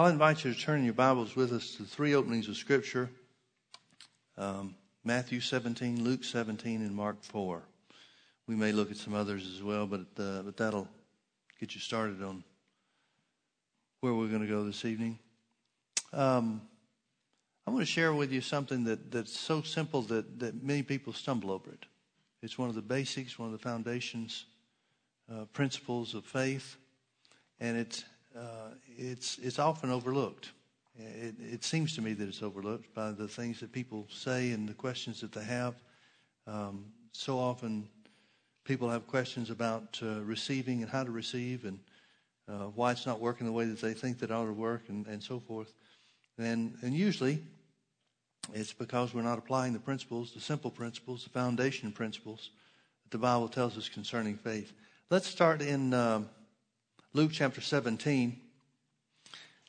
I'll invite you to turn your Bibles with us to three openings of Scripture um, Matthew 17, Luke 17, and Mark 4. We may look at some others as well, but, uh, but that'll get you started on where we're going to go this evening. Um, I want to share with you something that, that's so simple that, that many people stumble over it. It's one of the basics, one of the foundations, uh, principles of faith, and it's, it's, it's often overlooked. It, it, seems to me that it's overlooked by the things that people say and the questions that they have. Um, so often, people have questions about uh, receiving and how to receive and uh, why it's not working the way that they think that it ought to work and, and so forth. And, and usually, it's because we're not applying the principles, the simple principles, the foundation principles that the Bible tells us concerning faith. Let's start in uh, Luke chapter 17.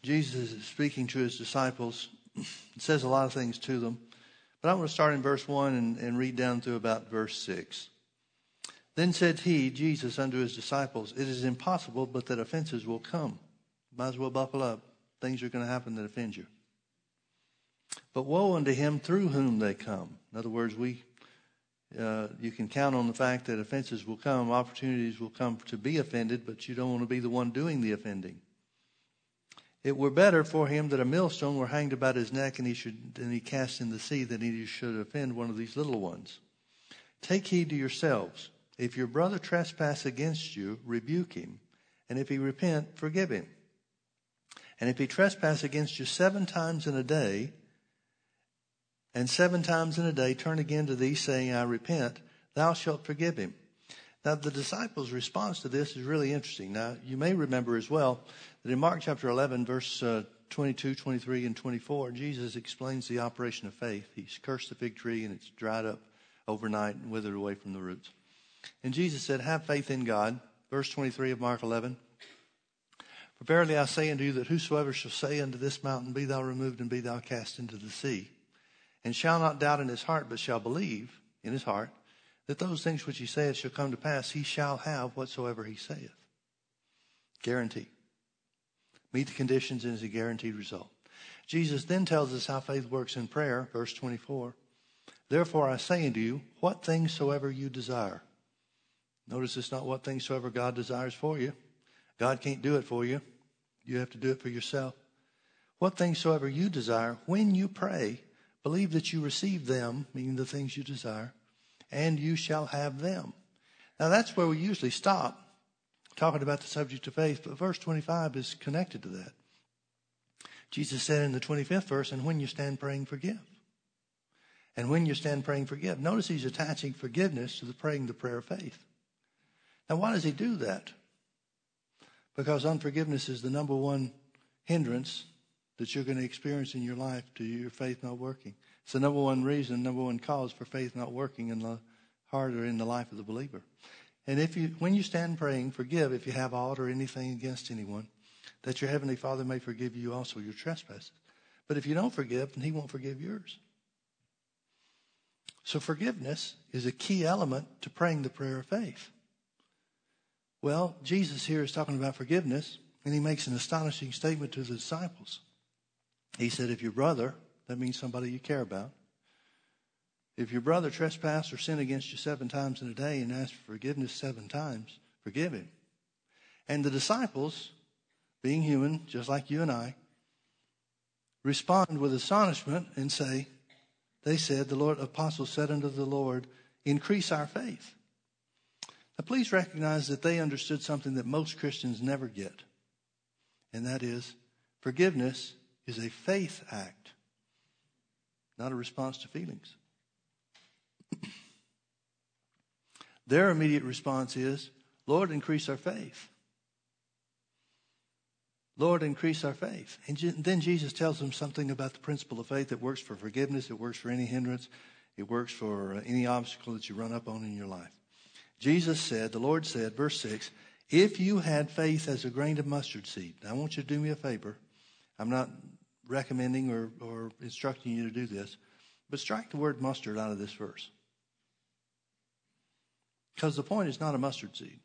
Jesus is speaking to his disciples. It says a lot of things to them. But I want to start in verse 1 and, and read down through about verse 6. Then said he, Jesus, unto his disciples, It is impossible but that offenses will come. Might as well buckle up. Things are going to happen that offend you. But woe unto him through whom they come. In other words, we, uh, you can count on the fact that offenses will come, opportunities will come to be offended, but you don't want to be the one doing the offending. It were better for him that a millstone were hanged about his neck and he should and he cast in the sea than he should offend one of these little ones. Take heed to yourselves. If your brother trespass against you, rebuke him, and if he repent, forgive him. And if he trespass against you seven times in a day, and seven times in a day turn again to thee, saying, I repent, thou shalt forgive him. Now, the disciples' response to this is really interesting. Now, you may remember as well that in Mark chapter 11, verse uh, 22, 23, and 24, Jesus explains the operation of faith. He's cursed the fig tree and it's dried up overnight and withered away from the roots. And Jesus said, Have faith in God. Verse 23 of Mark 11. For verily I say unto you that whosoever shall say unto this mountain, Be thou removed and be thou cast into the sea, and shall not doubt in his heart, but shall believe in his heart that those things which he saith shall come to pass, he shall have whatsoever he saith. Guarantee. Meet the conditions and is a guaranteed result. Jesus then tells us how faith works in prayer, verse 24. Therefore I say unto you, what things soever you desire. Notice it's not what things soever God desires for you. God can't do it for you. You have to do it for yourself. What things soever you desire, when you pray, Believe that you receive them, meaning the things you desire, and you shall have them. Now that's where we usually stop talking about the subject of faith, but verse 25 is connected to that. Jesus said in the 25th verse, and when you stand praying, forgive. And when you stand praying, forgive. Notice he's attaching forgiveness to the praying the prayer of faith. Now, why does he do that? Because unforgiveness is the number one hindrance that you're going to experience in your life to your faith not working. It's the number one reason, number one cause for faith not working in the heart or in the life of the believer. And if you, when you stand praying, forgive if you have aught or anything against anyone, that your heavenly Father may forgive you also your trespasses. But if you don't forgive, then He won't forgive yours. So forgiveness is a key element to praying the prayer of faith. Well, Jesus here is talking about forgiveness, and He makes an astonishing statement to the disciples. He said, if your brother, that means somebody you care about, if your brother trespass or sin against you seven times in a day and ask for forgiveness seven times, forgive him. And the disciples, being human, just like you and I, respond with astonishment and say, they said, the Lord apostles said unto the Lord, increase our faith. Now please recognize that they understood something that most Christians never get. And that is forgiveness is a faith act, not a response to feelings. Their immediate response is, Lord, increase our faith. Lord, increase our faith. And then Jesus tells them something about the principle of faith that works for forgiveness, it works for any hindrance, it works for uh, any obstacle that you run up on in your life. Jesus said, the Lord said, verse 6, if you had faith as a grain of mustard seed, I want you to do me a favor. I'm not recommending or, or instructing you to do this, but strike the word mustard out of this verse. Because the point is not a mustard seed,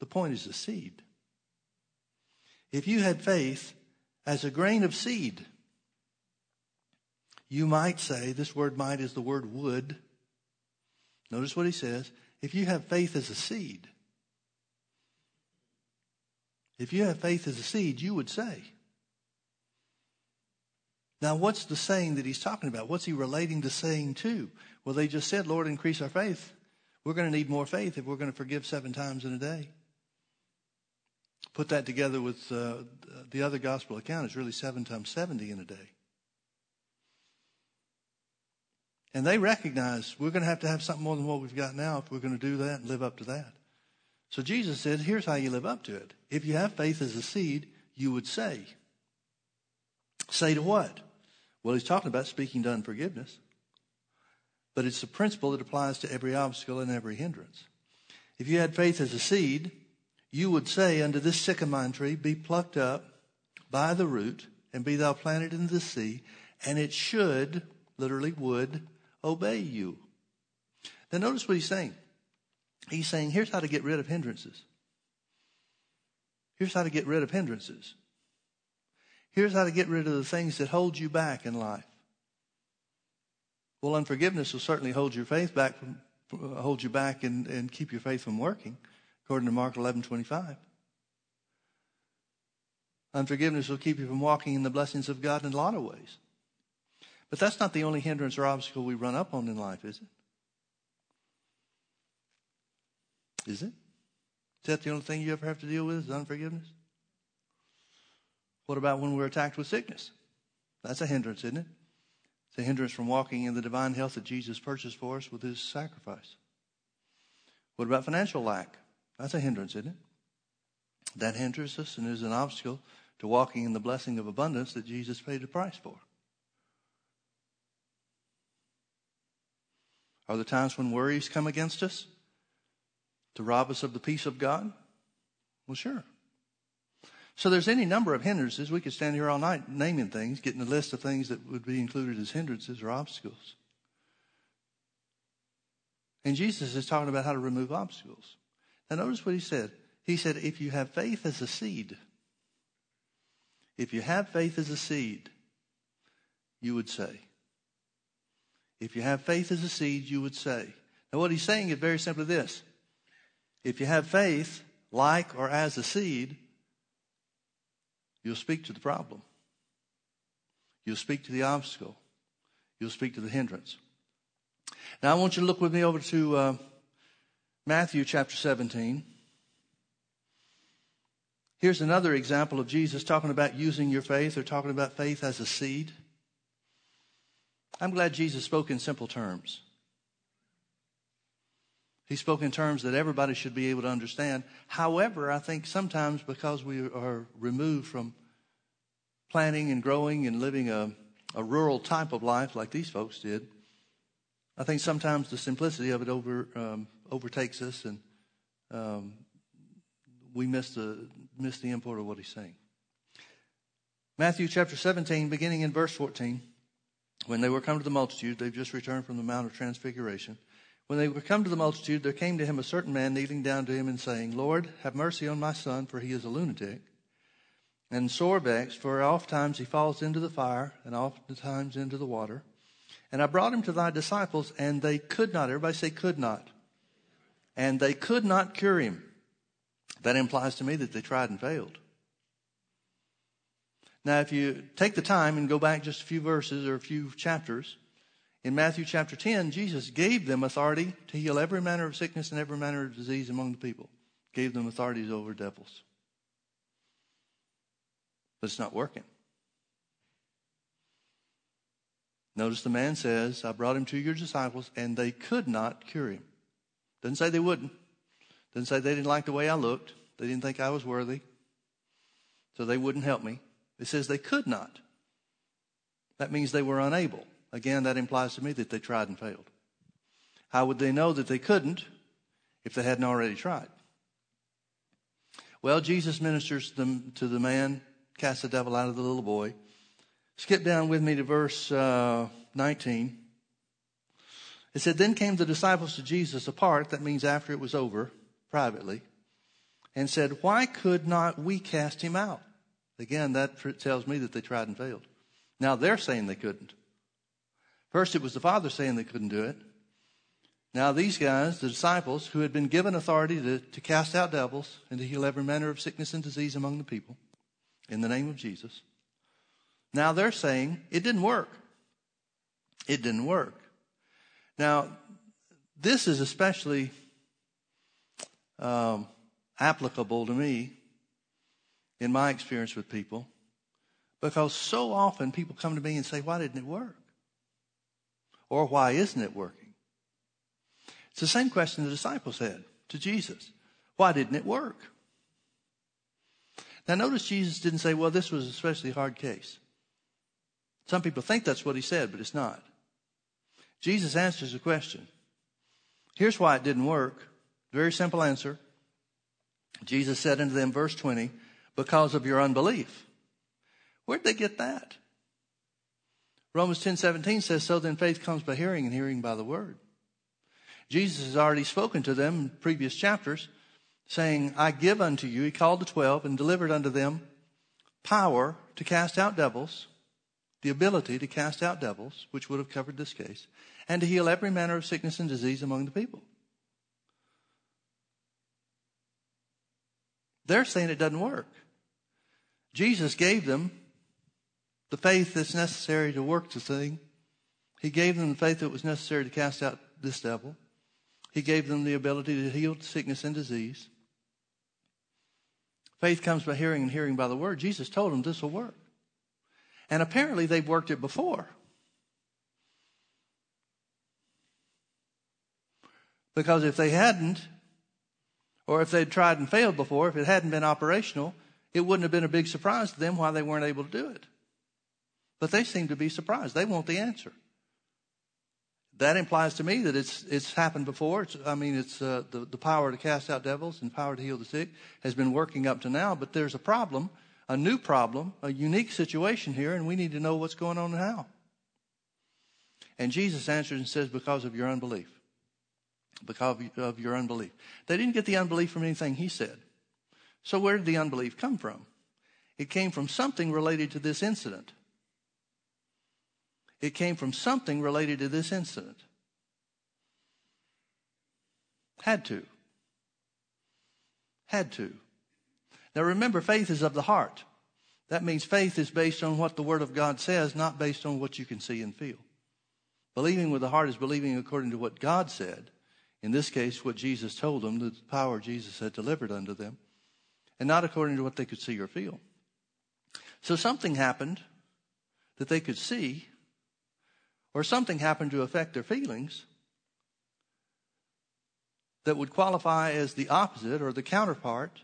the point is a seed. If you had faith as a grain of seed. You might say, this word might is the word would. Notice what he says. If you have faith as a seed, if you have faith as a seed, you would say. Now, what's the saying that he's talking about? What's he relating the saying to? Well, they just said, Lord, increase our faith. We're going to need more faith if we're going to forgive seven times in a day. Put that together with uh, the other gospel account, it's really seven times 70 in a day. And they recognize we're going to have to have something more than what we've got now if we're going to do that and live up to that. So Jesus said, here's how you live up to it. If you have faith as a seed, you would say. Say to what? Well, he's talking about speaking to unforgiveness. But it's a principle that applies to every obstacle and every hindrance. If you had faith as a seed, you would say unto this sycamore tree, Be plucked up by the root, and be thou planted in the sea, and it should, literally would, obey you. Now notice what he's saying. He's saying, here's how to get rid of hindrances. Here's how to get rid of hindrances. Here's how to get rid of the things that hold you back in life. Well, unforgiveness will certainly hold your faith back, from, hold you back and, and keep your faith from working, according to Mark 11:25. Unforgiveness will keep you from walking in the blessings of God in a lot of ways. But that's not the only hindrance or obstacle we run up on in life, is it? Is it? Is that the only thing you ever have to deal with is unforgiveness? What about when we're attacked with sickness? That's a hindrance, isn't it? It's a hindrance from walking in the divine health that Jesus purchased for us with his sacrifice. What about financial lack? That's a hindrance, isn't it? That hinders us and is an obstacle to walking in the blessing of abundance that Jesus paid the price for. Are there times when worries come against us to rob us of the peace of God? Well, sure. So there's any number of hindrances. We could stand here all night naming things, getting a list of things that would be included as hindrances or obstacles. And Jesus is talking about how to remove obstacles. Now notice what he said. He said, if you have faith as a seed, if you have faith as a seed, you would say. If you have faith as a seed, you would say. Now what he's saying is very simply this. If you have faith like or as a seed, You'll speak to the problem. You'll speak to the obstacle. You'll speak to the hindrance. Now, I want you to look with me over to uh, Matthew chapter 17. Here's another example of Jesus talking about using your faith or talking about faith as a seed. I'm glad Jesus spoke in simple terms. He spoke in terms that everybody should be able to understand. However, I think sometimes because we are removed from planting and growing and living a, a rural type of life like these folks did, I think sometimes the simplicity of it over, um, overtakes us and um, we miss the, miss the import of what he's saying. Matthew chapter 17, beginning in verse 14. When they were come to the multitude, they've just returned from the Mount of Transfiguration. When they were come to the multitude, there came to him a certain man kneeling down to him and saying, Lord, have mercy on my son, for he is a lunatic and sore vexed, for oftentimes he falls into the fire and oftentimes into the water. And I brought him to thy disciples, and they could not, everybody say could not. And they could not cure him. That implies to me that they tried and failed. Now, if you take the time and go back just a few verses or a few chapters, in Matthew chapter 10, Jesus gave them authority to heal every manner of sickness and every manner of disease among the people. Gave them authorities over devils. But it's not working. Notice the man says, I brought him to your disciples, and they could not cure him. Doesn't say they wouldn't. Doesn't say they didn't like the way I looked. They didn't think I was worthy. So they wouldn't help me. It says they could not. That means they were unable. Again, that implies to me that they tried and failed. How would they know that they couldn't if they hadn't already tried? Well, Jesus ministers to the man, casts the devil out of the little boy. Skip down with me to verse uh, 19. It said, Then came the disciples to Jesus apart, that means after it was over, privately, and said, Why could not we cast him out? Again, that tells me that they tried and failed. Now they're saying they couldn't. First, it was the Father saying they couldn't do it. Now, these guys, the disciples, who had been given authority to, to cast out devils and to heal every manner of sickness and disease among the people in the name of Jesus, now they're saying it didn't work. It didn't work. Now, this is especially um, applicable to me in my experience with people because so often people come to me and say, Why didn't it work? Or why isn't it working? It's the same question the disciples had to Jesus. Why didn't it work? Now, notice Jesus didn't say, Well, this was a especially hard case. Some people think that's what he said, but it's not. Jesus answers the question. Here's why it didn't work. Very simple answer. Jesus said unto them, verse 20, because of your unbelief. Where'd they get that? Romans 10 17 says, So then faith comes by hearing, and hearing by the word. Jesus has already spoken to them in previous chapters, saying, I give unto you, he called the twelve and delivered unto them power to cast out devils, the ability to cast out devils, which would have covered this case, and to heal every manner of sickness and disease among the people. They're saying it doesn't work. Jesus gave them the faith that's necessary to work the thing. He gave them the faith that was necessary to cast out this devil. He gave them the ability to heal sickness and disease. Faith comes by hearing and hearing by the word. Jesus told them this will work. And apparently they've worked it before. Because if they hadn't, or if they'd tried and failed before, if it hadn't been operational, it wouldn't have been a big surprise to them why they weren't able to do it. But they seem to be surprised. They want the answer. That implies to me that it's it's happened before. It's, I mean, it's uh, the the power to cast out devils and power to heal the sick has been working up to now. But there's a problem, a new problem, a unique situation here, and we need to know what's going on and how. And Jesus answers and says, "Because of your unbelief." because of your unbelief. They didn't get the unbelief from anything he said. So where did the unbelief come from? It came from something related to this incident. It came from something related to this incident. Had to. Had to. Now remember, faith is of the heart. That means faith is based on what the Word of God says, not based on what you can see and feel. Believing with the heart is believing according to what God said in this case, what Jesus told them, the power Jesus had delivered unto them, and not according to what they could see or feel. So something happened that they could see, or something happened to affect their feelings that would qualify as the opposite or the counterpart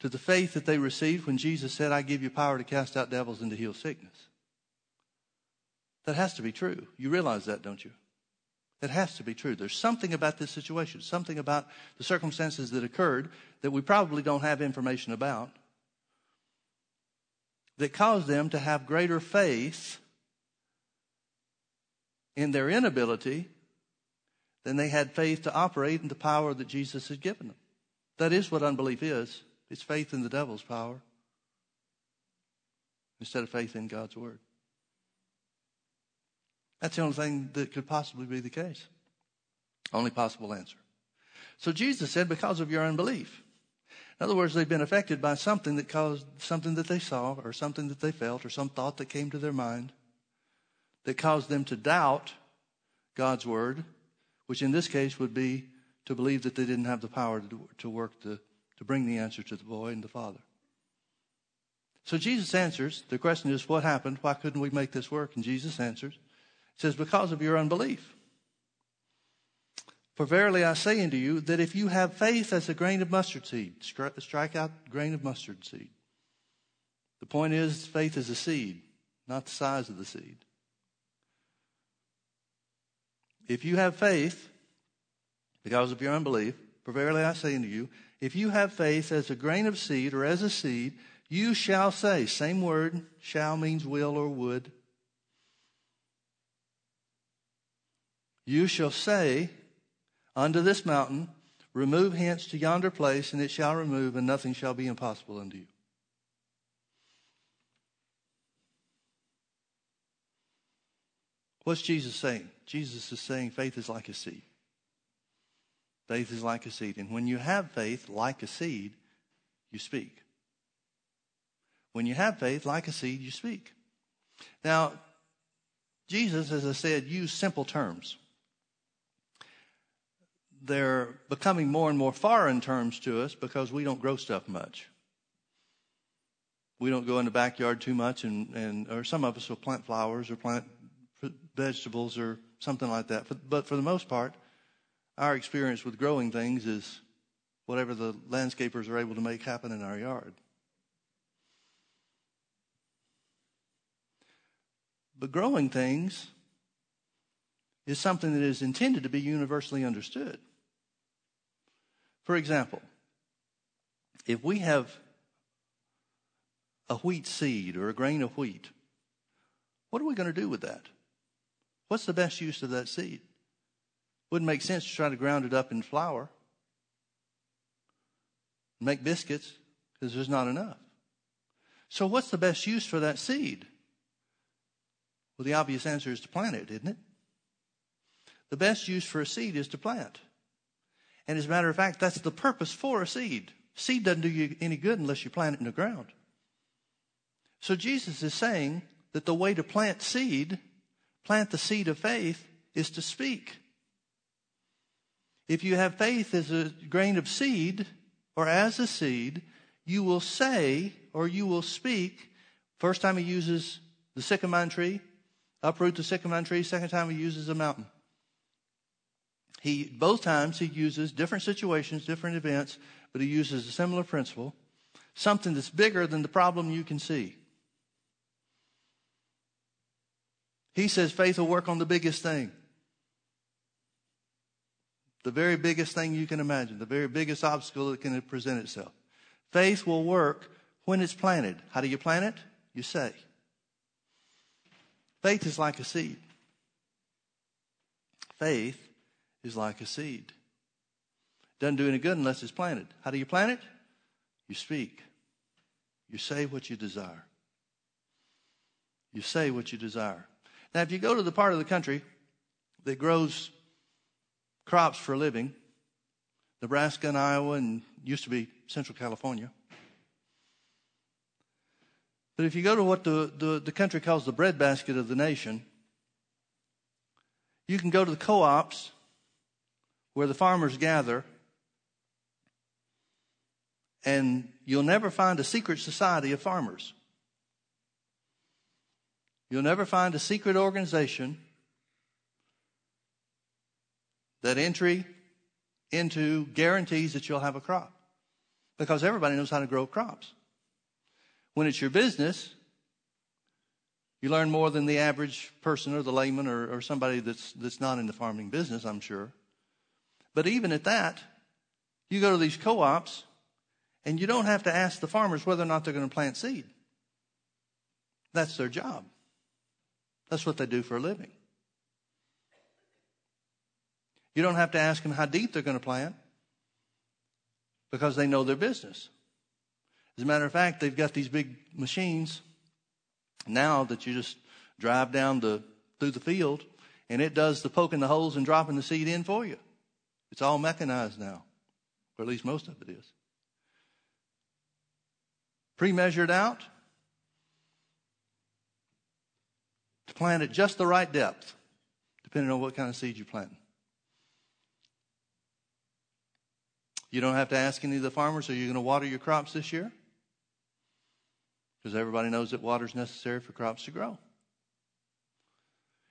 to the faith that they received when Jesus said, I give you power to cast out devils and to heal sickness. That has to be true. You realize that, don't you? That has to be true. There's something about this situation, something about the circumstances that occurred that we probably don't have information about that caused them to have greater faith in their inability than they had faith to operate in the power that Jesus had given them. That is what unbelief is. It's faith in the devil's power instead of faith in God's word. That's the only thing that could possibly be the case. Only possible answer. So Jesus said, because of your unbelief. In other words, they've been affected by something that caused something that they saw or something that they felt or some thought that came to their mind that caused them to doubt God's word, which in this case would be to believe that they didn't have the power to, work to, to bring the answer to the boy and the father. So Jesus answers. The question is, what happened? Why couldn't we make this work? And Jesus answers He says, Because of your unbelief. For verily I say unto you that if you have faith as a grain of mustard seed, strike out grain of mustard seed. The point is, faith is a seed, not the size of the seed. If you have faith, because of your unbelief, for verily I say unto you, if you have faith as a grain of seed or as a seed, you shall say, same word, shall means will or would. You shall say unto this mountain, Remove hence to yonder place, and it shall remove, and nothing shall be impossible unto you. What's Jesus saying? Jesus is saying faith is like a seed. Faith is like a seed. And when you have faith like a seed, you speak. When you have faith like a seed, you speak. Now, Jesus, as I said, used simple terms. They're becoming more and more foreign terms to us because we don't grow stuff much. We don't go in the backyard too much, and, and or some of us will plant flowers or plant vegetables or something like that. But for the most part, our experience with growing things is whatever the landscapers are able to make happen in our yard. But growing things is something that is intended to be universally understood. For example, if we have a wheat seed or a grain of wheat, what are we going to do with that? What's the best use of that seed? Wouldn't make sense to try to ground it up in flour, make biscuits, because there's not enough. So, what's the best use for that seed? Well, the obvious answer is to plant it, isn't it? The best use for a seed is to plant. And as a matter of fact, that's the purpose for a seed. Seed doesn't do you any good unless you plant it in the ground. So Jesus is saying that the way to plant seed, plant the seed of faith, is to speak. If you have faith as a grain of seed or as a seed, you will say or you will speak. First time he uses the sycamore tree, uproot the sycamore tree. Second time he uses a mountain. He both times he uses different situations, different events, but he uses a similar principle, something that's bigger than the problem you can see. He says faith will work on the biggest thing. The very biggest thing you can imagine, the very biggest obstacle that can present itself. Faith will work when it's planted. How do you plant it? You say. Faith is like a seed. Faith is like a seed. Doesn't do any good unless it's planted. How do you plant it? You speak. You say what you desire. You say what you desire. Now, if you go to the part of the country that grows crops for a living, Nebraska and Iowa, and used to be Central California. But if you go to what the, the, the country calls the breadbasket of the nation, you can go to the co ops where the farmers gather, and you'll never find a secret society of farmers. You'll never find a secret organization that entry into guarantees that you'll have a crop because everybody knows how to grow crops. When it's your business, you learn more than the average person or the layman or, or somebody that's, that's not in the farming business, I'm sure. But even at that, you go to these co ops and you don't have to ask the farmers whether or not they're going to plant seed. That's their job. That's what they do for a living. You don't have to ask them how deep they're going to plant because they know their business. As a matter of fact, they've got these big machines now that you just drive down the through the field and it does the poking the holes and dropping the seed in for you. It's all mechanized now, or at least most of it is. Pre measured out, to plant at just the right depth, depending on what kind of seed you're planting. You don't have to ask any of the farmers, are you going to water your crops this year? Because everybody knows that water is necessary for crops to grow.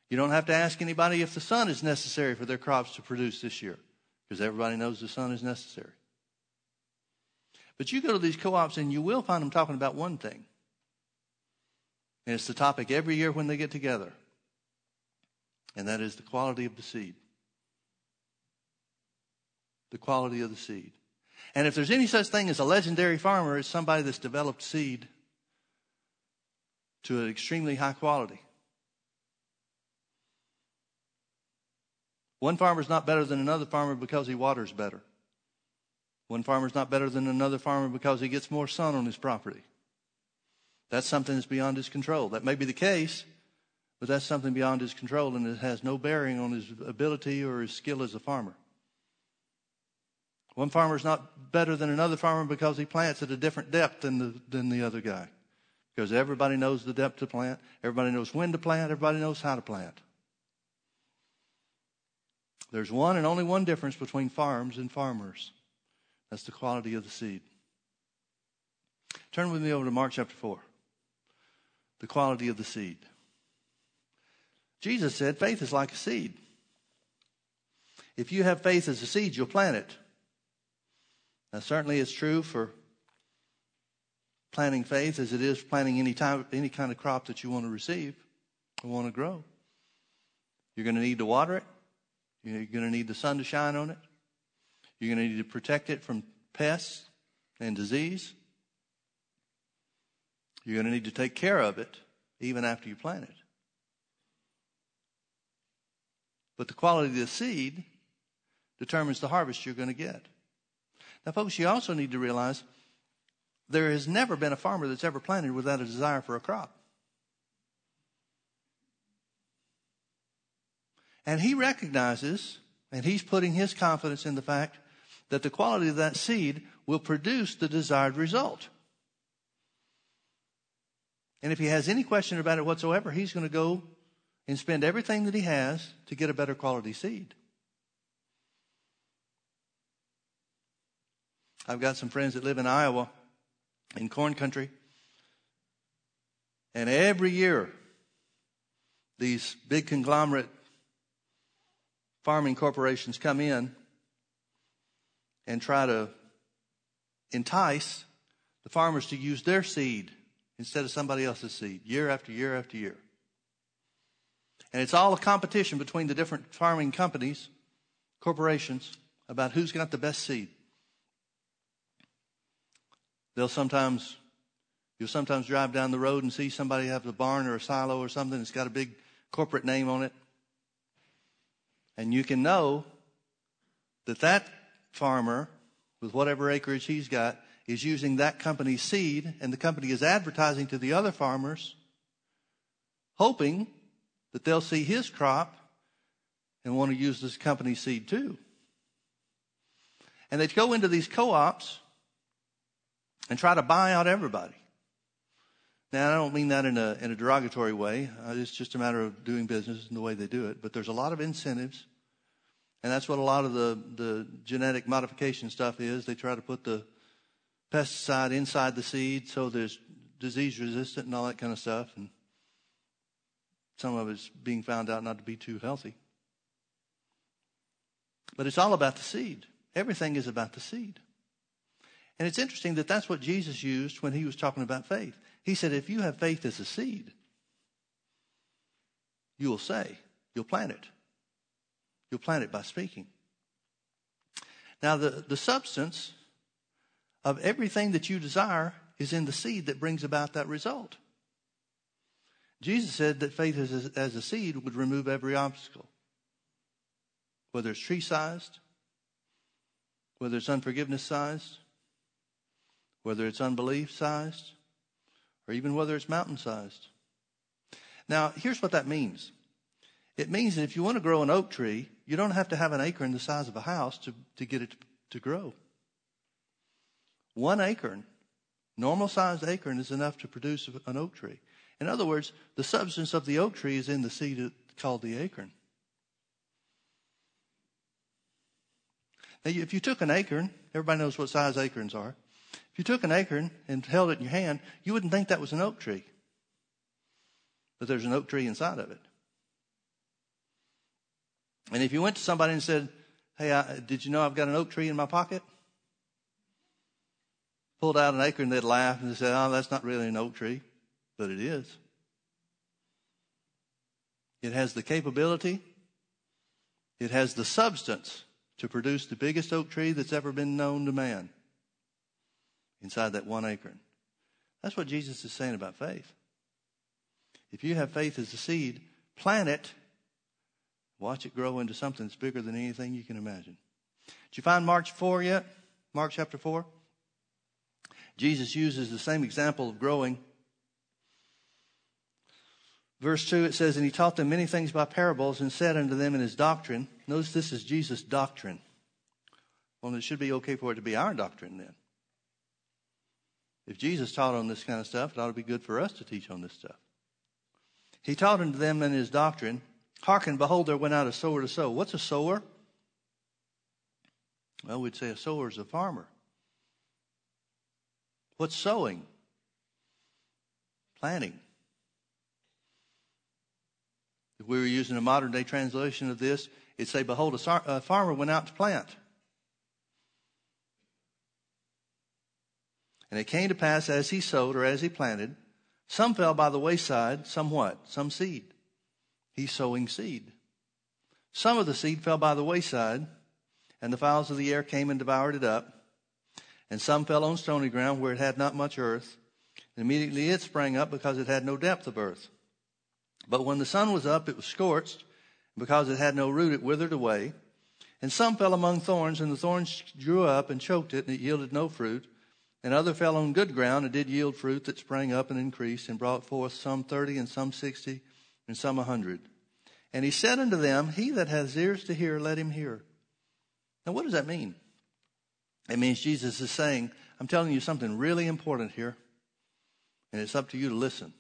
You don't have to ask anybody if the sun is necessary for their crops to produce this year, because everybody knows the sun is necessary. But you go to these co ops and you will find them talking about one thing and it's the topic every year when they get together. And that is the quality of the seed. The quality of the seed. And if there's any such thing as a legendary farmer, it's somebody that's developed seed to an extremely high quality. One farmer's not better than another farmer because he waters better. One farmer's not better than another farmer because he gets more sun on his property. That's something that's beyond his control. That may be the case, but that's something beyond his control and it has no bearing on his ability or his skill as a farmer. One farmer is not better than another farmer because he plants at a different depth than the, than the other guy. Because everybody knows the depth to plant, everybody knows when to plant, everybody knows how to plant. There's one and only one difference between farms and farmers. That's the quality of the seed. Turn with me over to Mark chapter 4. The quality of the seed. Jesus said faith is like a seed. If you have faith as a seed, you'll plant it. Now, certainly it's true for planting faith as it is planting any, type, any kind of crop that you want to receive or want to grow. You're going to need to water it. You're going to need the sun to shine on it. You're going to need to protect it from pests and disease. You're going to need to take care of it even after you plant it. But the quality of the seed determines the harvest you're going to get. Now, folks, you also need to realize there has never been a farmer that's ever planted without a desire for a crop. And he recognizes, and he's putting his confidence in the fact that the quality of that seed will produce the desired result. And if he has any question about it whatsoever, he's going to go and spend everything that he has to get a better quality seed. I've got some friends that live in Iowa, in corn country. And every year, these big conglomerate farming corporations come in and try to entice the farmers to use their seed instead of somebody else's seed year after year after year. And it's all a competition between the different farming companies, corporations, about who's got the best seed. They'll sometimes, you'll sometimes drive down the road and see somebody have a barn or a silo or something that's got a big corporate name on it. And you can know that that farmer, with whatever acreage he's got, is using that company's seed, and the company is advertising to the other farmers, hoping that they'll see his crop and want to use this company's seed too. And they go into these co ops and try to buy out everybody. Now, I don't mean that in a, in a derogatory way. Uh, it's just a matter of doing business and the way they do it. But there's a lot of incentives. And that's what a lot of the, the genetic modification stuff is. They try to put the pesticide inside the seed so there's disease resistant and all that kind of stuff. And some of it's being found out not to be too healthy. But it's all about the seed. Everything is about the seed. And it's interesting that that's what Jesus used when he was talking about faith. He said, if you have faith as a seed, you will say, you'll plant it. You'll plant it by speaking. Now, the, the substance of everything that you desire is in the seed that brings about that result. Jesus said that faith as a, as a seed would remove every obstacle, whether it's tree sized, whether it's unforgiveness sized, whether it's unbelief sized or even whether it's mountain sized. Now, here's what that means it means that if you want to grow an oak tree, you don't have to have an acre in the size of a house to, to get it to, to grow. One acorn, normal sized acorn, is enough to produce an oak tree. In other words, the substance of the oak tree is in the seed called the acorn. Now, if you took an acorn, everybody knows what size acorns are If you took an acorn and held it in your hand, you wouldn't think that was an oak tree. But there's an oak tree inside of it. And if you went to somebody and said, Hey, I, did you know I've got an oak tree in my pocket? Pulled out an acorn, they'd laugh and said, Oh, that's not really an oak tree. But it is. It has the capability, it has the substance to produce the biggest oak tree that's ever been known to man inside that one acorn. That's what Jesus is saying about faith. If you have faith as a seed, plant it, watch it grow into something that's bigger than anything you can imagine. Did you find Mark 4 yet? Mark chapter 4? Jesus uses the same example of growing. Verse 2, it says, And he taught them many things by parables and said unto them in his doctrine. Notice this is Jesus' doctrine. Well, it should be okay for it to be our doctrine then. If Jesus taught on this kind of stuff, it ought to be good for us to teach on this stuff. He taught unto them in his doctrine, Hearken, behold, there went out a sower to sow. What's a sower? Well, we'd say a sower is a farmer. What's sowing? Planting. If we were using a modern day translation of this, it'd say, Behold, a farmer went out to plant. And it came to pass as he sowed or as he planted, some fell by the wayside, some what? Some seed. He's sowing seed. Some of the seed fell by the wayside, and the fowls of the air came and devoured it up. And some fell on stony ground where it had not much earth. And immediately it sprang up because it had no depth of earth. But when the sun was up, it was scorched. And Because it had no root, it withered away. And some fell among thorns, and the thorns grew up and choked it, and it yielded no fruit. And other fell on good ground and did yield fruit that sprang up and increased and brought forth some thirty and some sixty and some a hundred. And he said unto them, He that has ears to hear, let him hear. Now, what does that mean? It means Jesus is saying, I'm telling you something really important here, and it's up to you to listen.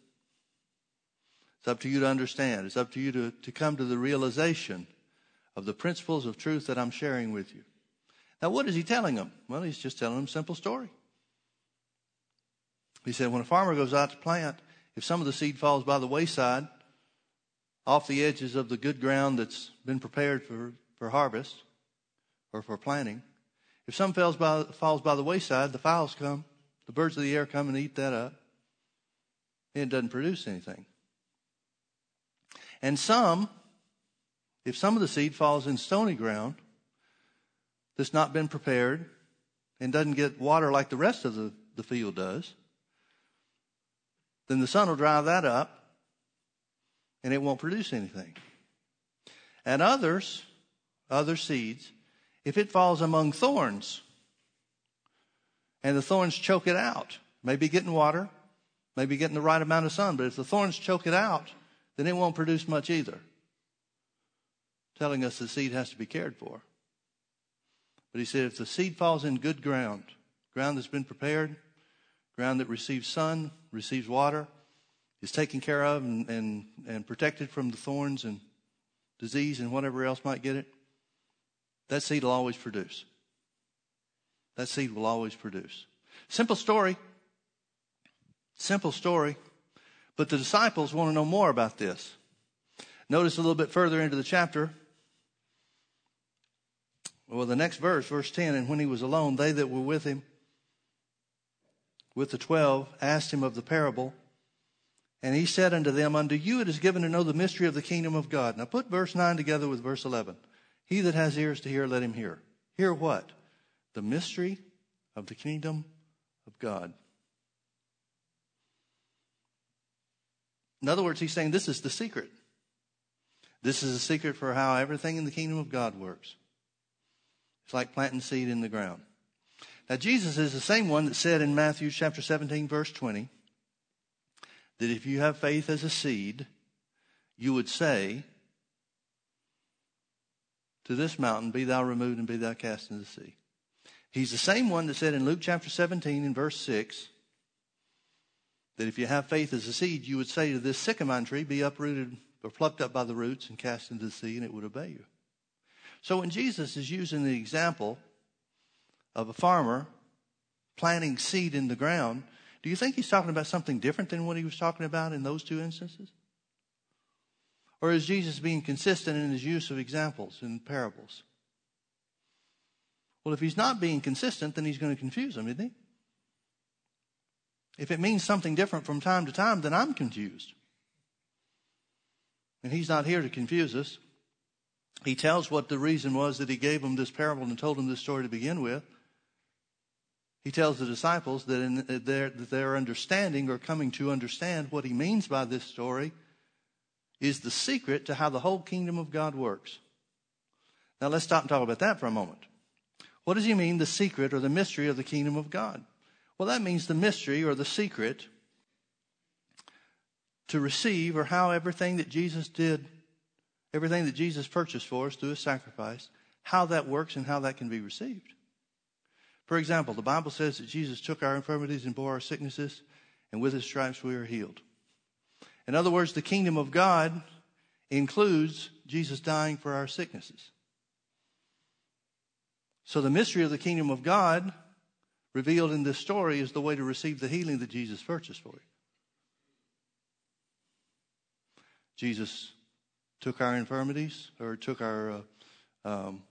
It's up to you to understand. It's up to you to, to come to the realization of the principles of truth that I'm sharing with you. Now, what is he telling them? Well, he's just telling them a simple story. He said, when a farmer goes out to plant, if some of the seed falls by the wayside, off the edges of the good ground that's been prepared for, for harvest or for planting, if some falls by, falls by the wayside, the fowls come, the birds of the air come and eat that up. And it doesn't produce anything. And some, if some of the seed falls in stony ground that's not been prepared and doesn't get water like the rest of the, the field does, then the sun will dry that up and it won't produce anything. And others, other seeds, if it falls among thorns and the thorns choke it out, maybe getting water, maybe getting the right amount of sun, but if the thorns choke it out, then it won't produce much either. Telling us the seed has to be cared for. But he said if the seed falls in good ground, ground that's been prepared, ground that receives sun, receives water, is taken care of and, and, and protected from the thorns and disease and whatever else might get it, that seed will always produce. That seed will always produce. Simple story. Simple story. But the disciples want to know more about this. Notice a little bit further into the chapter. Well, the next verse, verse 10, and when he was alone, they that were with him with the twelve asked him of the parable. And he said unto them, Unto you it is given to know the mystery of the kingdom of God. Now put verse 9 together with verse 11. He that has ears to hear, let him hear. Hear what? The mystery of the kingdom of God. In other words, he's saying this is the secret. This is the secret for how everything in the kingdom of God works. It's like planting seed in the ground. Now, Jesus is the same one that said in Matthew chapter 17, verse 20, that if you have faith as a seed, you would say to this mountain, Be thou removed and be thou cast into the sea. He's the same one that said in Luke chapter 17, in verse 6, that if you have faith as a seed, you would say to this sycamore tree, Be uprooted or plucked up by the roots and cast into the sea, and it would obey you. So when Jesus is using the example of a farmer planting seed in the ground, do you think he's talking about something different than what he was talking about in those two instances? Or is Jesus being consistent in his use of examples and parables? Well, if he's not being consistent, then he's going to confuse them, isn't he? If it means something different from time to time, then I'm confused. And he's not here to confuse us. He tells what the reason was that he gave them this parable and told them this story to begin with. He tells the disciples that in their, their understanding or coming to understand what he means by this story is the secret to how the whole kingdom of God works. Now let's stop and talk about that for a moment. What does he mean, the secret or the mystery of the kingdom of God? Well, that means the mystery or the secret to receive or how everything that Jesus did, everything that Jesus purchased for us through his sacrifice, how that works and how that can be received. For example, the Bible says that Jesus took our infirmities and bore our sicknesses, and with his stripes we are healed. In other words, the kingdom of God includes Jesus dying for our sicknesses. So the mystery of the kingdom of God revealed in this story is the way to receive the healing that Jesus purchased for you. Jesus took our infirmities or took our uh, um,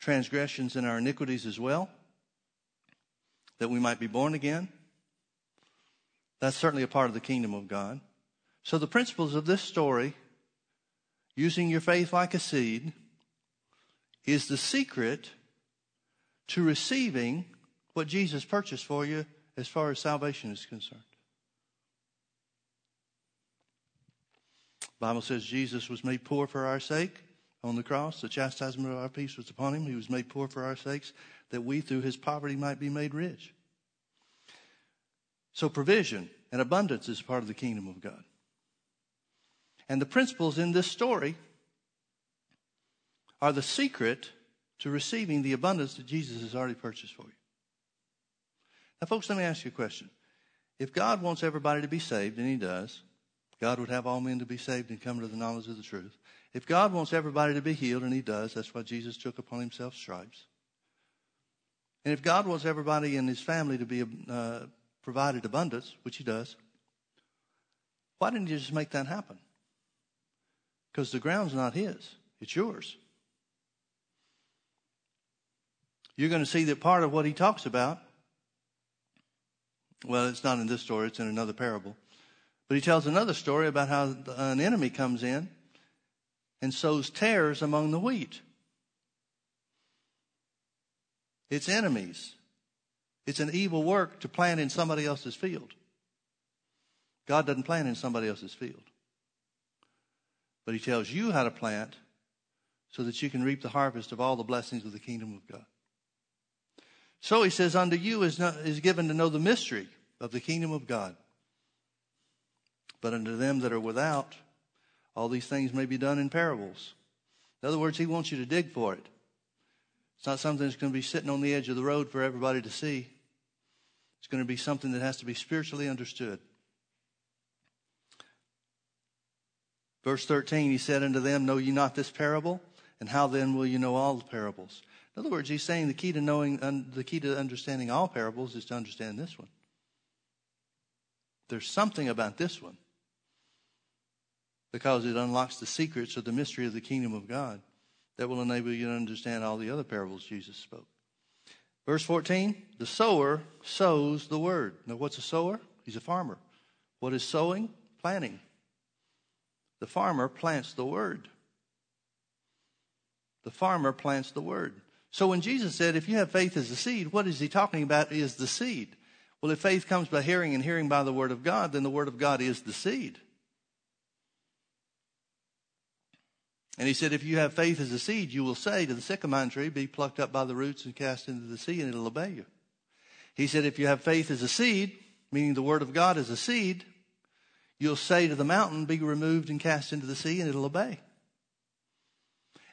transgressions and our iniquities as well, that we might be born again. That's certainly a part of the kingdom of God. So the principles of this story, using your faith like a seed, is the secret to receiving what Jesus purchased for you as far as salvation is concerned. The Bible says Jesus was made poor for our sake on the cross. The chastisement of our peace was upon him. He was made poor for our sakes, that we through his poverty might be made rich. So provision and abundance is part of the kingdom of God. And the principles in this story are the secret to receiving the abundance that Jesus has already purchased for you. Now, folks, let me ask you a question. If God wants everybody to be saved, and He does, God would have all men to be saved and come to the knowledge of the truth. If God wants everybody to be healed, and He does, that's why Jesus took upon Himself stripes. And if God wants everybody in His family to be uh, provided abundance, which He does, why didn't He just make that happen? Because the ground's not His, it's yours. You're going to see that part of what He talks about, well, it's not in this story, it's in another parable. But he tells another story about how an enemy comes in and sows tares among the wheat. It's enemies. It's an evil work to plant in somebody else's field. God doesn't plant in somebody else's field. But he tells you how to plant so that you can reap the harvest of all the blessings of the kingdom of God. So he says, unto you is, not, is given to know the mystery of the kingdom of God. But unto them that are without, all these things may be done in parables. In other words, he wants you to dig for it. It's not something that's going to be sitting on the edge of the road for everybody to see. It's going to be something that has to be spiritually understood. Verse 13, he said unto them, Know ye not this parable? And how then will you know all the parables? In other words, he's saying the key to knowing, the key to understanding all parables is to understand this one. There's something about this one because it unlocks the secrets of the mystery of the kingdom of God that will enable you to understand all the other parables Jesus spoke. Verse 14, the sower sows the word. Now, what's a sower? He's a farmer. What is sowing? Planting. The farmer plants the word. The farmer plants the word. So when Jesus said, if you have faith as a seed, what is he talking about is the seed. Well, if faith comes by hearing and hearing by the word of God, then the word of God is the seed. And he said, if you have faith as a seed, you will say to the sycamore tree, be plucked up by the roots and cast into the sea, and it'll obey you. He said, if you have faith as a seed, meaning the word of God is a seed, you'll say to the mountain, be removed and cast into the sea, and it'll obey.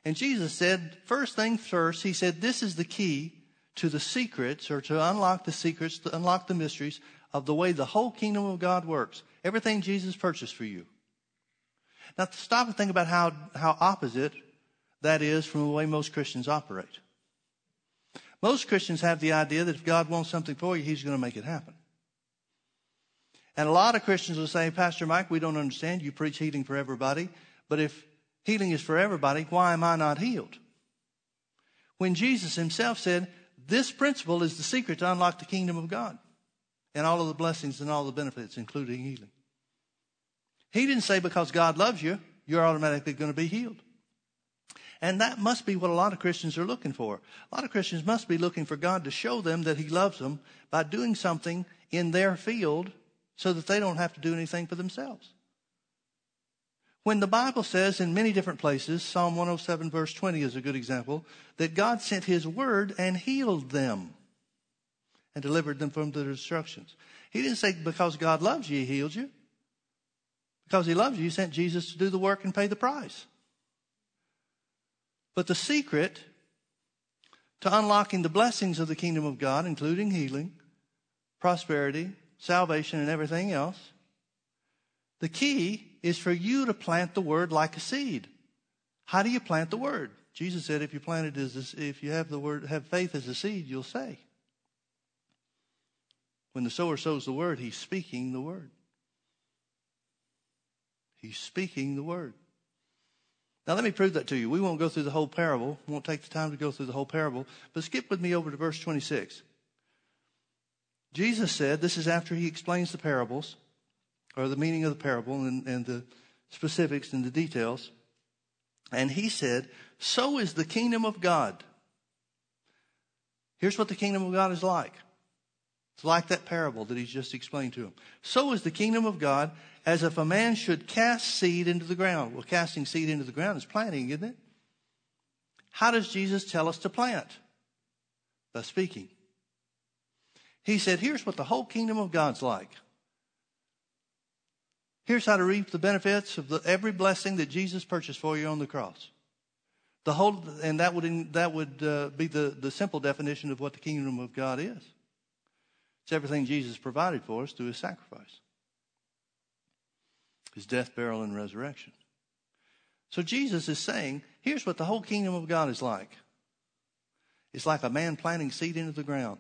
And Jesus said, first thing first, he said, this is the key to the secrets or to unlock the secrets, to unlock the mysteries of the way the whole kingdom of God works. Everything Jesus purchased for you. Now, stop and think about how, how opposite that is from the way most Christians operate. Most Christians have the idea that if God wants something for you, He's going to make it happen. And a lot of Christians will say, Pastor Mike, we don't understand. You preach healing for everybody. But if healing is for everybody, why am I not healed? When Jesus Himself said, this principle is the secret to unlock the kingdom of God and all of the blessings and all the benefits, including healing. He didn't say because God loves you, you're automatically going to be healed. And that must be what a lot of Christians are looking for. A lot of Christians must be looking for God to show them that He loves them by doing something in their field so that they don't have to do anything for themselves. When the Bible says in many different places, Psalm 107 verse 20 is a good example, that God sent His word and healed them and delivered them from their destructions. He didn't say because God loves you, He healed you. Because he loves you, he sent Jesus to do the work and pay the price. But the secret to unlocking the blessings of the kingdom of God, including healing, prosperity, salvation, and everything else, the key is for you to plant the word like a seed. How do you plant the word? Jesus said, if you plant it as a, if you have the word, have faith as a seed, you'll say. When the sower sows the word, he's speaking the word. He's speaking the word. Now, let me prove that to you. We won't go through the whole parable. We won't take the time to go through the whole parable. But skip with me over to verse 26. Jesus said, this is after he explains the parables, or the meaning of the parable and, and the specifics and the details. And he said, So is the kingdom of God. Here's what the kingdom of God is like. It's like that parable that he's just explained to him. So is the kingdom of God as if a man should cast seed into the ground. Well, casting seed into the ground is planting, isn't it? How does Jesus tell us to plant? By speaking. He said, here's what the whole kingdom of God's like. Here's how to reap the benefits of the, every blessing that Jesus purchased for you on the cross. The whole, and that would, that would uh, be the, the simple definition of what the kingdom of God is. It's everything Jesus provided for us through his sacrifice his death, burial, and resurrection. So Jesus is saying, here's what the whole kingdom of God is like. It's like a man planting seed into the ground.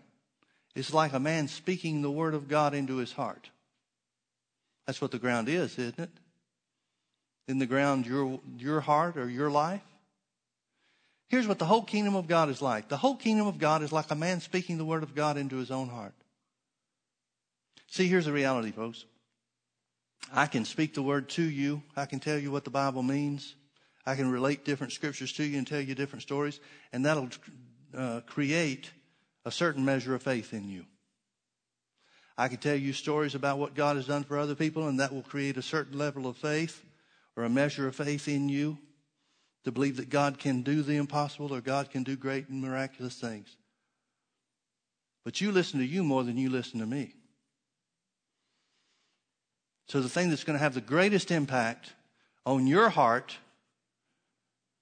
It's like a man speaking the word of God into his heart. That's what the ground is, isn't it? In the ground, your, your heart or your life. Here's what the whole kingdom of God is like. The whole kingdom of God is like a man speaking the word of God into his own heart. See, here's the reality, folks. I can speak the word to you. I can tell you what the Bible means. I can relate different scriptures to you and tell you different stories, and that'll uh, create a certain measure of faith in you. I can tell you stories about what God has done for other people, and that will create a certain level of faith or a measure of faith in you to believe that God can do the impossible or God can do great and miraculous things. But you listen to you more than you listen to me. So the thing that's going to have the greatest impact on your heart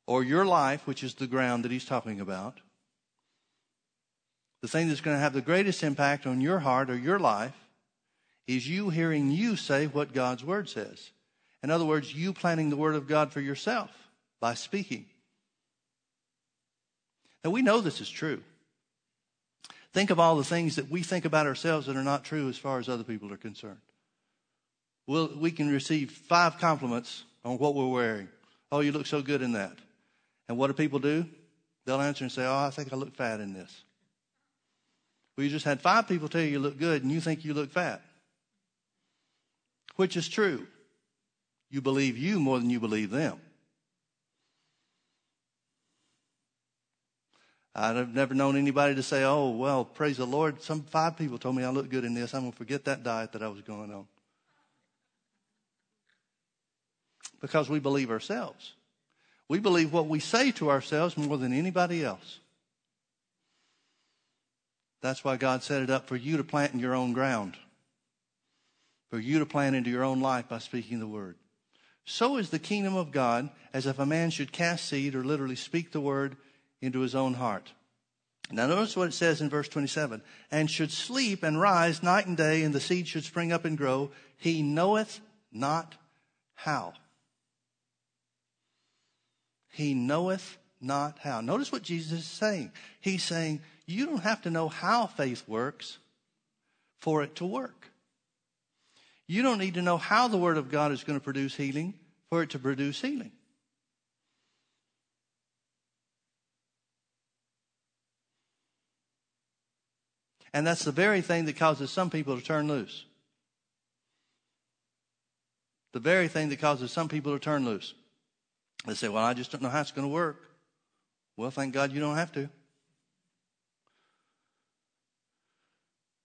or your life, which is the ground that he's talking about, the thing that's going to have the greatest impact on your heart or your life is you hearing you say what God's word says. In other words, you planting the word of God for yourself by speaking. Now we know this is true. Think of all the things that we think about ourselves that are not true as far as other people are concerned we'll, we can receive five compliments on what we're wearing. Oh, you look so good in that. And what do people do? They'll answer and say, Oh, I think I look fat in this. Well, you just had five people tell you you look good and you think you look fat. Which is true. You believe you more than you believe them. I've never known anybody to say, Oh, well, praise the Lord. Some five people told me I look good in this. I'm going to forget that diet that I was going on. Because we believe ourselves. We believe what we say to ourselves more than anybody else. That's why God set it up for you to plant in your own ground, for you to plant into your own life by speaking the word. So is the kingdom of God as if a man should cast seed or literally speak the word into his own heart. Now notice what it says in verse 27. And should sleep and rise night and day and the seed should spring up and grow. He knoweth not how. He knoweth not how. Notice what Jesus is saying. He's saying, you don't have to know how faith works for it to work. You don't need to know how the Word of God is going to produce healing for it to produce healing. And that's the very thing that causes some people to turn loose. The very thing that causes some people to turn loose. They say, Well, I just don't know how it's going to work. Well, thank God you don't have to.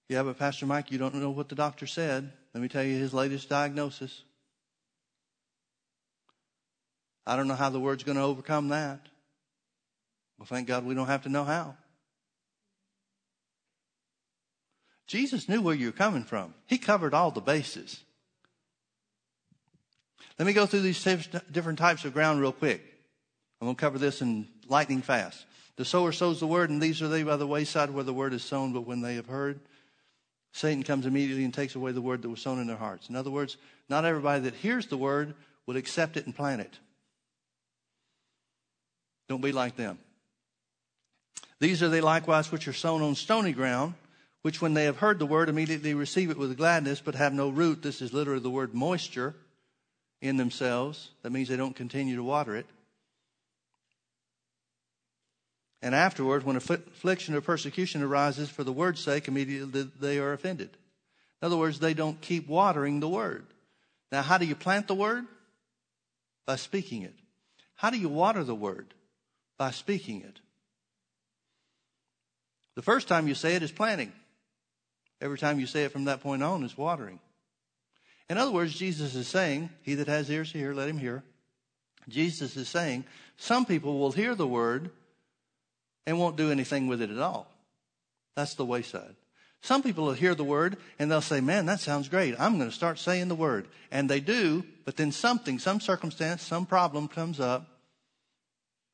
Yeah, but Pastor Mike, you don't know what the doctor said. Let me tell you his latest diagnosis. I don't know how the word's going to overcome that. Well, thank God we don't have to know how. Jesus knew where you were coming from. He covered all the bases. Let me go through these different types of ground real quick. I'm going to cover this in lightning fast. The sower sows the word, and these are they by the wayside where the word is sown, but when they have heard, Satan comes immediately and takes away the word that was sown in their hearts. In other words, not everybody that hears the word will accept it and plant it. Don't be like them. These are they likewise which are sown on stony ground, which when they have heard the word immediately receive it with gladness, but have no root. This is literally the word moisture in themselves. That means they don't continue to water it. And afterward, when affliction or persecution arises for the word's sake, immediately they are offended. In other words, they don't keep watering the word. Now, how do you plant the word? By speaking it. How do you water the word? By speaking it. The first time you say it is planting. Every time you say it from that point on is watering. In other words, Jesus is saying, He that has ears to hear, let him hear. Jesus is saying, some people will hear the word and won't do anything with it at all. That's the wayside. Some people will hear the word and they'll say, Man, that sounds great. I'm going to start saying the word. And they do, but then something, some circumstance, some problem comes up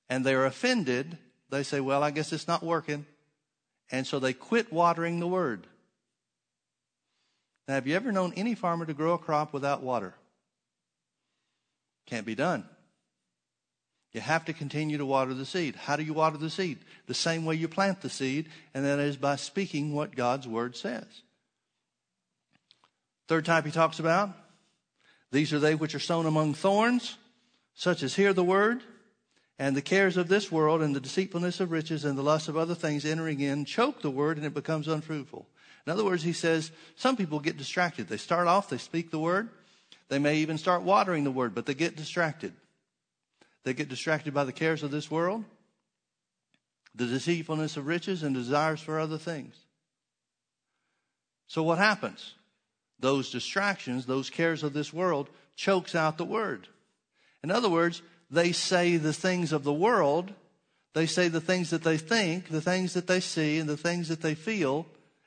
and they're offended. They say, Well, I guess it's not working. And so they quit watering the word. Now, have you ever known any farmer to grow a crop without water? Can't be done. You have to continue to water the seed. How do you water the seed? The same way you plant the seed, and that is by speaking what God's word says. Third type he talks about these are they which are sown among thorns, such as hear the word, and the cares of this world, and the deceitfulness of riches, and the lust of other things entering in choke the word, and it becomes unfruitful. In other words, he says some people get distracted. They start off, they speak the word, they may even start watering the word, but they get distracted. They get distracted by the cares of this world, the deceitfulness of riches, and desires for other things. So what happens? Those distractions, those cares of this world, chokes out the word. In other words, they say the things of the world, they say the things that they think, the things that they see, and the things that they feel,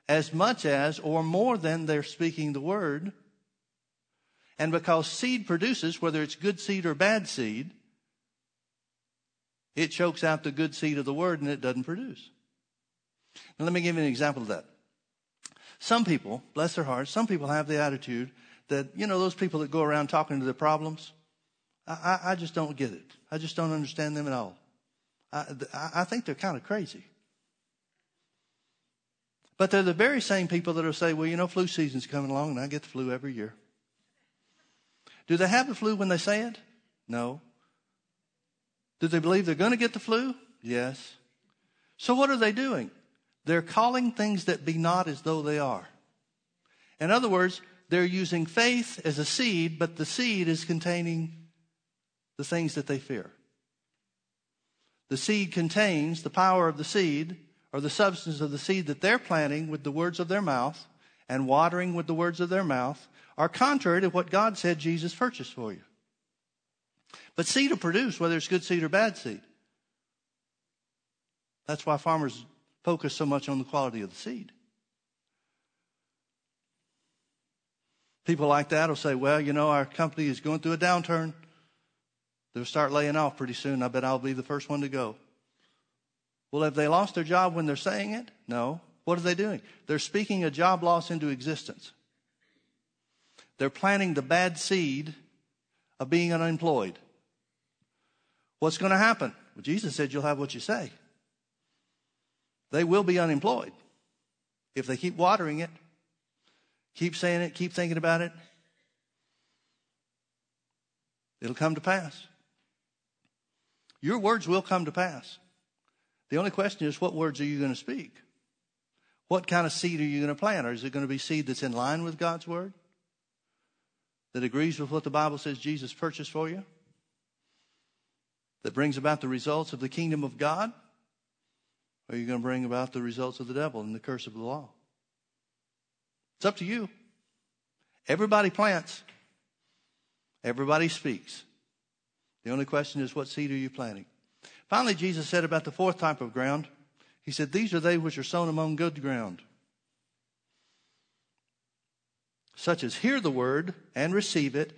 as much as or more than they're speaking the word. And because seed produces, whether it's good seed or bad seed, it chokes out the good seed of the word and it doesn't produce. Now, let me give you an example of that. Some people, bless their hearts, some people have the attitude that, you know, those people that go around talking to their problems, I, I just don't get it. I just don't understand them at all. I, I think they're kind of crazy. But they're the very same people that will say, well, you know, flu season's coming along and I get the flu every year. Do they have the flu when they say it? No. Do they believe they're going to get the flu? Yes. So what are they doing? They're calling things that be not as though they are. In other words, they're using faith as a seed, but the seed is containing the things that they fear. The seed contains the power of the seed, or the substance of the seed that they're planting with the words of their mouth and watering with the words of their mouth are contrary to what God said Jesus purchased for you. But seed will produce whether it's good seed or bad seed. That's why farmers focus so much on the quality of the seed. People like that will say, well, you know, our company is going through a downturn. They'll start laying off pretty soon. I bet I'll be the first one to go. Well, have they lost their job when they're saying it? No. What are they doing? They're speaking a job loss into existence. They're planting the bad seed of being unemployed. What's going to happen? Well, Jesus said you'll have what you say. They will be unemployed if they keep watering it, keep saying it, keep thinking about it. It'll come to pass. Your words will come to pass. The only question is, what words are you going to speak? What kind of seed are you going to plant? Or is it going to be seed that's in line with God's word? That agrees with what the Bible says Jesus purchased for you? That brings about the results of the kingdom of God? Or are you going to bring about the results of the devil and the curse of the law? It's up to you. Everybody plants. Everybody speaks. The only question is, what seed are you planting? Finally, Jesus said about the fourth type of ground, He said, These are they which are sown among good ground, such as hear the word and receive it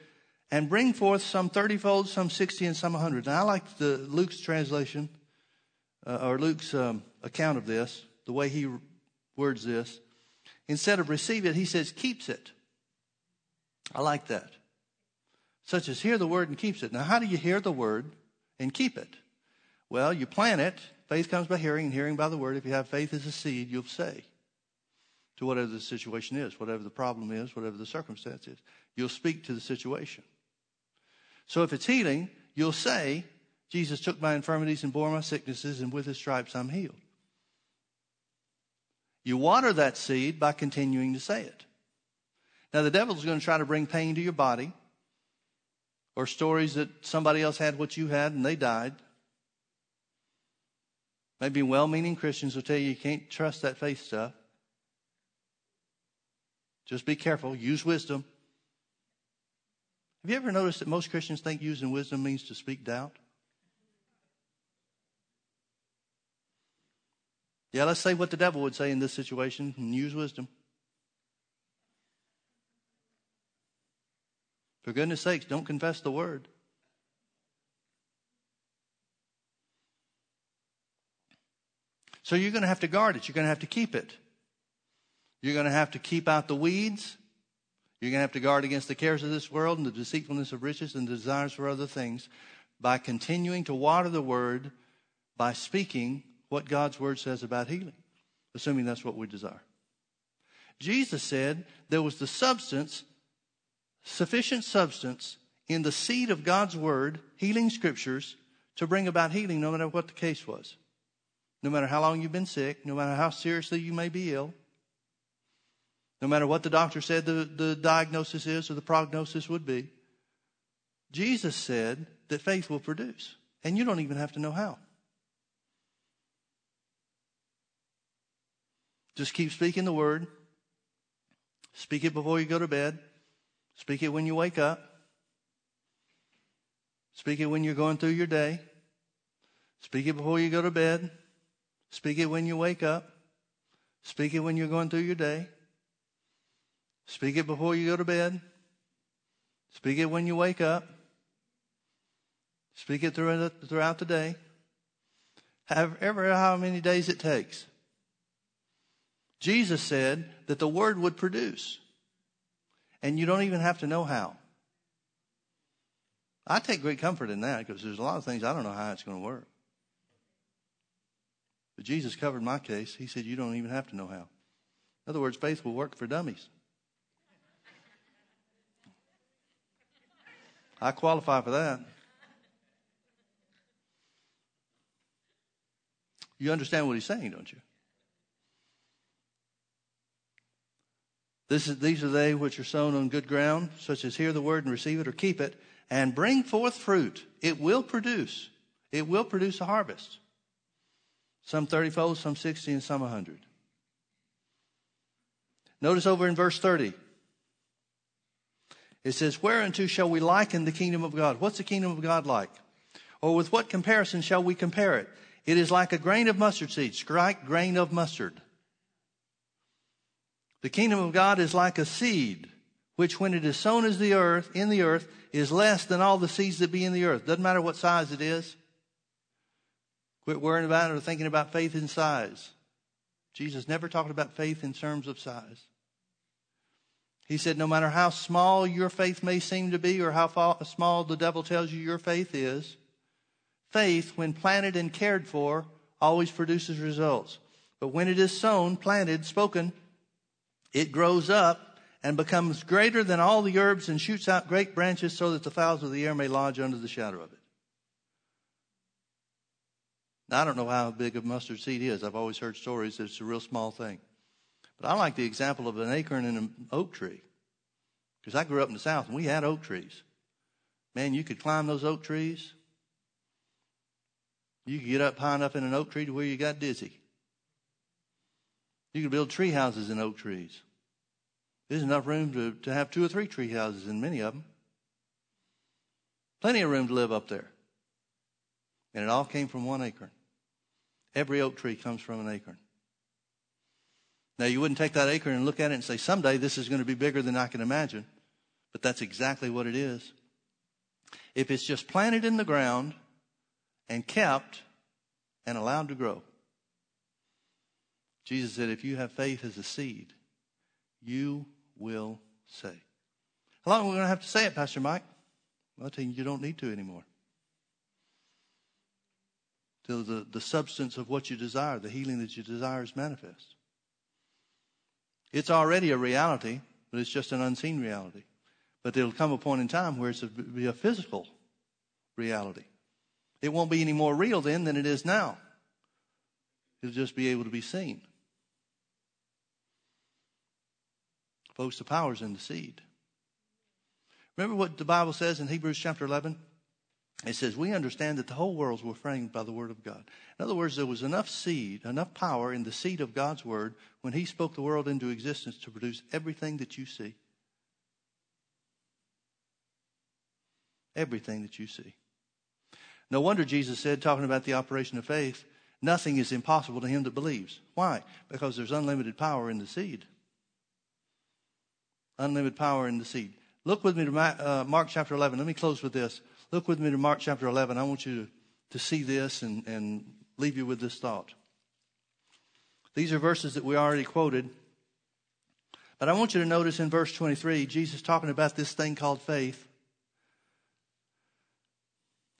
and bring forth some thirtyfold, some sixty, and some a hundred. Now, I like the Luke's translation, uh, or Luke's um, account of this, the way he words this. Instead of receive it, he says keeps it. I like that. Such as hear the word and keeps it. Now, how do you hear the word and keep it? Well, you plant it. Faith comes by hearing, and hearing by the word. If you have faith as a seed, you'll say to whatever the situation is, whatever the problem is, whatever the circumstance is. You'll speak to the situation. So if it's healing, you'll say, Jesus took my infirmities and bore my sicknesses, and with his stripes I'm healed. You water that seed by continuing to say it. Now, the devil's going to try to bring pain to your body or stories that somebody else had what you had and they died. Maybe well meaning Christians will tell you you can't trust that faith stuff. Just be careful, use wisdom. Have you ever noticed that most Christians think using wisdom means to speak doubt? Yeah, let's say what the devil would say in this situation and use wisdom. For goodness sakes, don't confess the word. So you're going to have to guard it. You're going to have to keep it. You're going to have to keep out the weeds. You're going to have to guard against the cares of this world and the deceitfulness of riches and the desires for other things by continuing to water the word, by speaking what God's word says about healing, assuming that's what we desire. Jesus said there was the substance, sufficient substance in the seed of God's word, healing scriptures, to bring about healing no matter what the case was. No matter how long you've been sick, no matter how seriously you may be ill, no matter what the doctor said the, the diagnosis is or the prognosis would be, Jesus said that faith will produce. And you don't even have to know how. Just keep speaking the word. Speak it before you go to bed. Speak it when you wake up. Speak it when you're going through your day. Speak it before you go to bed. Speak it when you wake up. Speak it when you're going through your day. Speak it before you go to bed. Speak it when you wake up. Speak it throughout the day. However, how many days it takes. Jesus said that the word would produce. And you don't even have to know how. I take great comfort in that because there's a lot of things I don't know how it's going to work. But Jesus covered my case. He said, You don't even have to know how. In other words, faith will work for dummies. I qualify for that. You understand what he's saying, don't you? This is, these are they which are sown on good ground, such as hear the word and receive it or keep it, and bring forth fruit. It will produce. It will produce a harvest. Some 30 fold, some 60, and some 100. Notice over in verse 30. It says, Whereunto shall we liken the kingdom of God? What's the kingdom of God like? Or with what comparison shall we compare it? It is like a grain of mustard seed. Strike grain of mustard. The kingdom of God is like a seed, which when it is sown as the earth, in the earth, is less than all the seeds that be in the earth. Doesn't matter what size it is. Quit worrying about it or thinking about faith in size. Jesus never talked about faith in terms of size. He said, no matter how small your faith may seem to be or how small the devil tells you your faith is, faith, when planted and cared for, always produces results. But when it is sown, planted, spoken, it grows up and becomes greater than all the herbs and shoots out great branches so that the fowls of the air may lodge under the shadow of it. Now, I don't know how big a mustard seed is. I've always heard stories that it's a real small thing. But I like the example of an acorn and an oak tree. Because I grew up in the South and we had oak trees. Man, you could climb those oak trees. You could get up high enough in an oak tree to where you got dizzy. You could build tree houses in oak trees. There's enough room to, to have two or three tree houses in many of them. Plenty of room to live up there. And it all came from one acorn. Every oak tree comes from an acorn. Now, you wouldn't take that acorn and look at it and say, someday this is going to be bigger than I can imagine. But that's exactly what it is. if it's just planted in the ground and kept and allowed to grow. Jesus said, if you have faith as a seed, you will say. How long are we going to have to say it, Pastor Mike? Well, I'll tell you, you don't need to anymore. Till the, the substance of what you desire, the healing that you desire is manifest. It's already a reality, but it's just an unseen reality. But there'll come a point in time where it's a, be a physical reality. It won't be any more real then than it is now. It'll just be able to be seen. Folks, the power's in the seed. Remember what the Bible says in Hebrews chapter 11? It says, We understand that the whole world was framed by the Word of God. In other words, there was enough seed, enough power in the seed of God's Word when He spoke the world into existence to produce everything that you see. Everything that you see. No wonder Jesus said, talking about the operation of faith, nothing is impossible to him that believes. Why? Because there's unlimited power in the seed. Unlimited power in the seed. Look with me to uh, Mark chapter 11. Let me close with this. Look with me to Mark chapter 11. I want you to, to see this and, and leave you with this thought. These are verses that we already quoted. But I want you to notice in verse 23, Jesus talking about this thing called faith.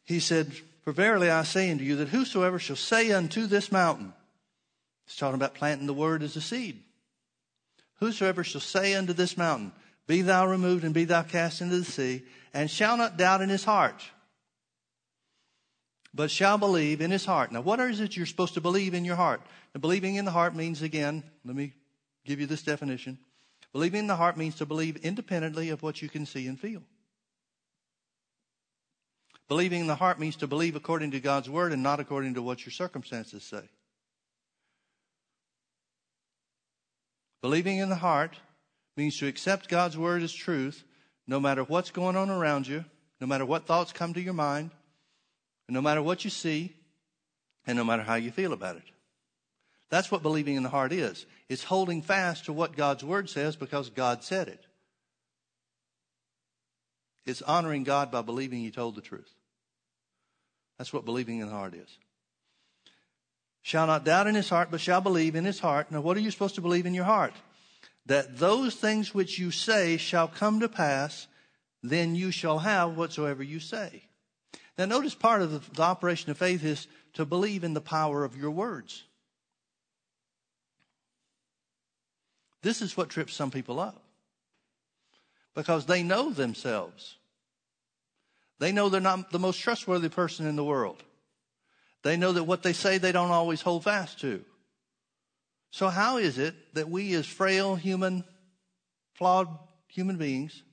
He said, For verily I say unto you that whosoever shall say unto this mountain, he's talking about planting the word as a seed. Whosoever shall say unto this mountain, Be thou removed and be thou cast into the sea, and shall not doubt in his heart, but shall believe in his heart. Now, what is it you're supposed to believe in your heart? Now, believing in the heart means, again, let me give you this definition. Believing in the heart means to believe independently of what you can see and feel. Believing in the heart means to believe according to God's word and not according to what your circumstances say. Believing in the heart means to accept God's word as truth no matter what's going on around you, no matter what thoughts come to your mind, no matter what you see, and no matter how you feel about it. That's what believing in the heart is. It's holding fast to what God's word says because God said it. It's honoring God by believing He told the truth. That's what believing in the heart is. Shall not doubt in his heart, but shall believe in his heart. Now, what are you supposed to believe in your heart? That those things which you say shall come to pass, then you shall have whatsoever you say. Now, notice part of the, the operation of faith is to believe in the power of your words. This is what trips some people up because they know themselves. They know they're not the most trustworthy person in the world. They know that what they say they don't always hold fast to. So, how is it that we, as frail, human, flawed human beings,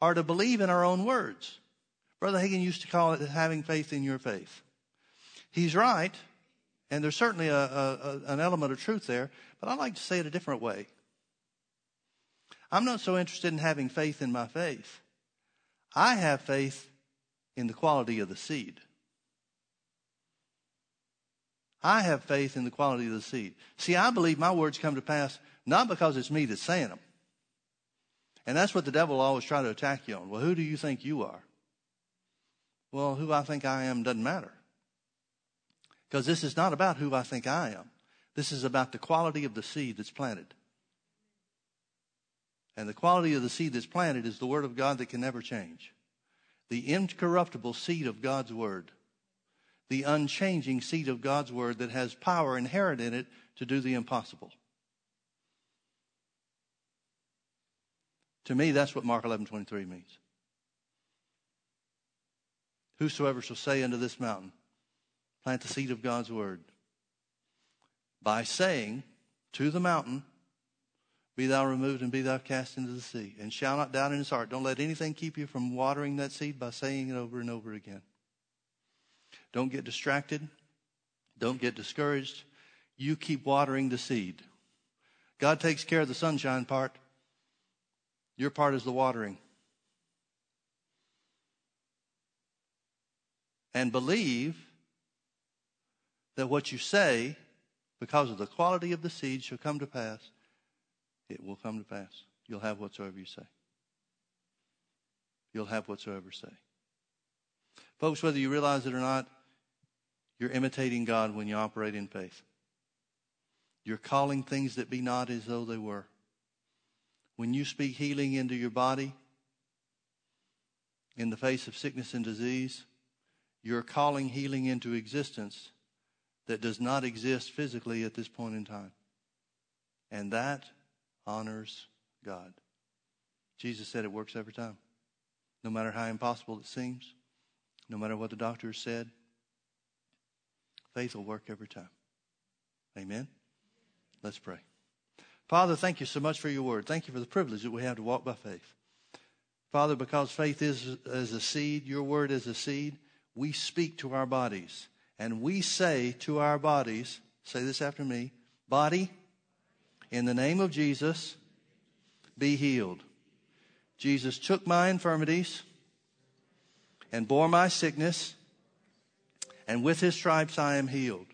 are to believe in our own words? Brother Hagin used to call it having faith in your faith. He's right, and there's certainly a, a, an element of truth there, but I'd like to say it a different way. I'm not so interested in having faith in my faith. I have faith in the quality of the seed. I have faith in the quality of the seed. See, I believe my words come to pass not because it's me that's saying them. And that's what the devil always try to attack you on. Well, who do you think you are? Well, who I think I am doesn't matter. Because this is not about who I think I am. This is about the quality of the seed that's planted. And the quality of the seed that's planted is the Word of God that can never change. The incorruptible seed of God's Word the unchanging seed of God's word that has power inherent in it to do the impossible. To me, that's what Mark 11 23 means. Whosoever shall say unto this mountain, plant the seed of God's word, by saying to the mountain, be thou removed and be thou cast into the sea, and shall not doubt in his heart. Don't let anything keep you from watering that seed by saying it over and over again. Don't get distracted. Don't get discouraged. You keep watering the seed. God takes care of the sunshine part. Your part is the watering. And believe that what you say, because of the quality of the seed, shall come to pass. It will come to pass. You'll have whatsoever you say. you'll have whatsoever say. Folks, whether you realize it or not, you're imitating God when you operate in faith. You're calling things that be not as though they were. When you speak healing into your body in the face of sickness and disease, you're calling healing into existence that does not exist physically at this point in time. And that honors God. Jesus said it works every time. No matter how impossible it seems, no matter what the doctor said, faith will work every time. Amen? Let's pray. Father, thank you so much for your word. Thank you for the privilege that we have to walk by faith. Father, because faith is as a seed, your word is a seed, we speak to our bodies and we say to our bodies, say this after me, body, in the name of Jesus, be healed. Jesus took my infirmities and bore my sickness, and with his stripes I am healed.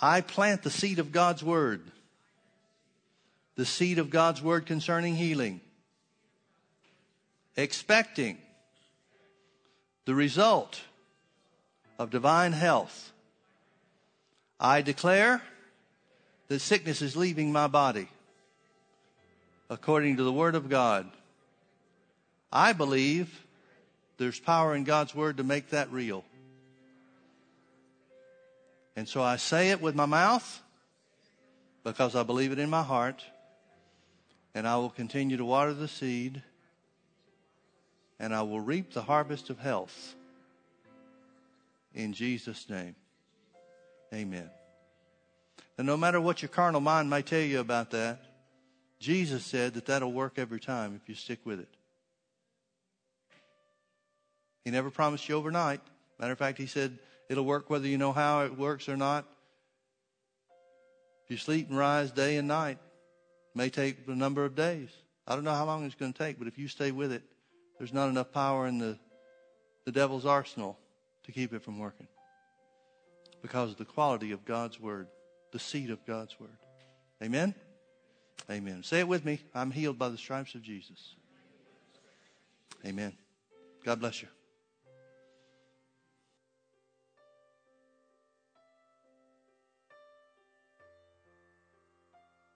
I plant the seed of God's word, the seed of God's word concerning healing, expecting the result of divine health. I declare that sickness is leaving my body according to the Word of God. I believe there's power in God's Word to make that real. And so I say it with my mouth because I believe it in my heart. And I will continue to water the seed and I will reap the harvest of health. In Jesus' name, amen. And no matter what your carnal mind may tell you about that, Jesus said that that'll work every time if you stick with it. He never promised you overnight. Matter of fact, he said it'll work whether you know how it works or not. If you sleep and rise day and night, it may take a number of days. I don't know how long it's going to take, but if you stay with it, there's not enough power in the, the devil's arsenal to keep it from working. Because of the quality of God's word, the seed of God's word. Amen? Amen. Say it with me. I'm healed by the stripes of Jesus. Amen. God bless you.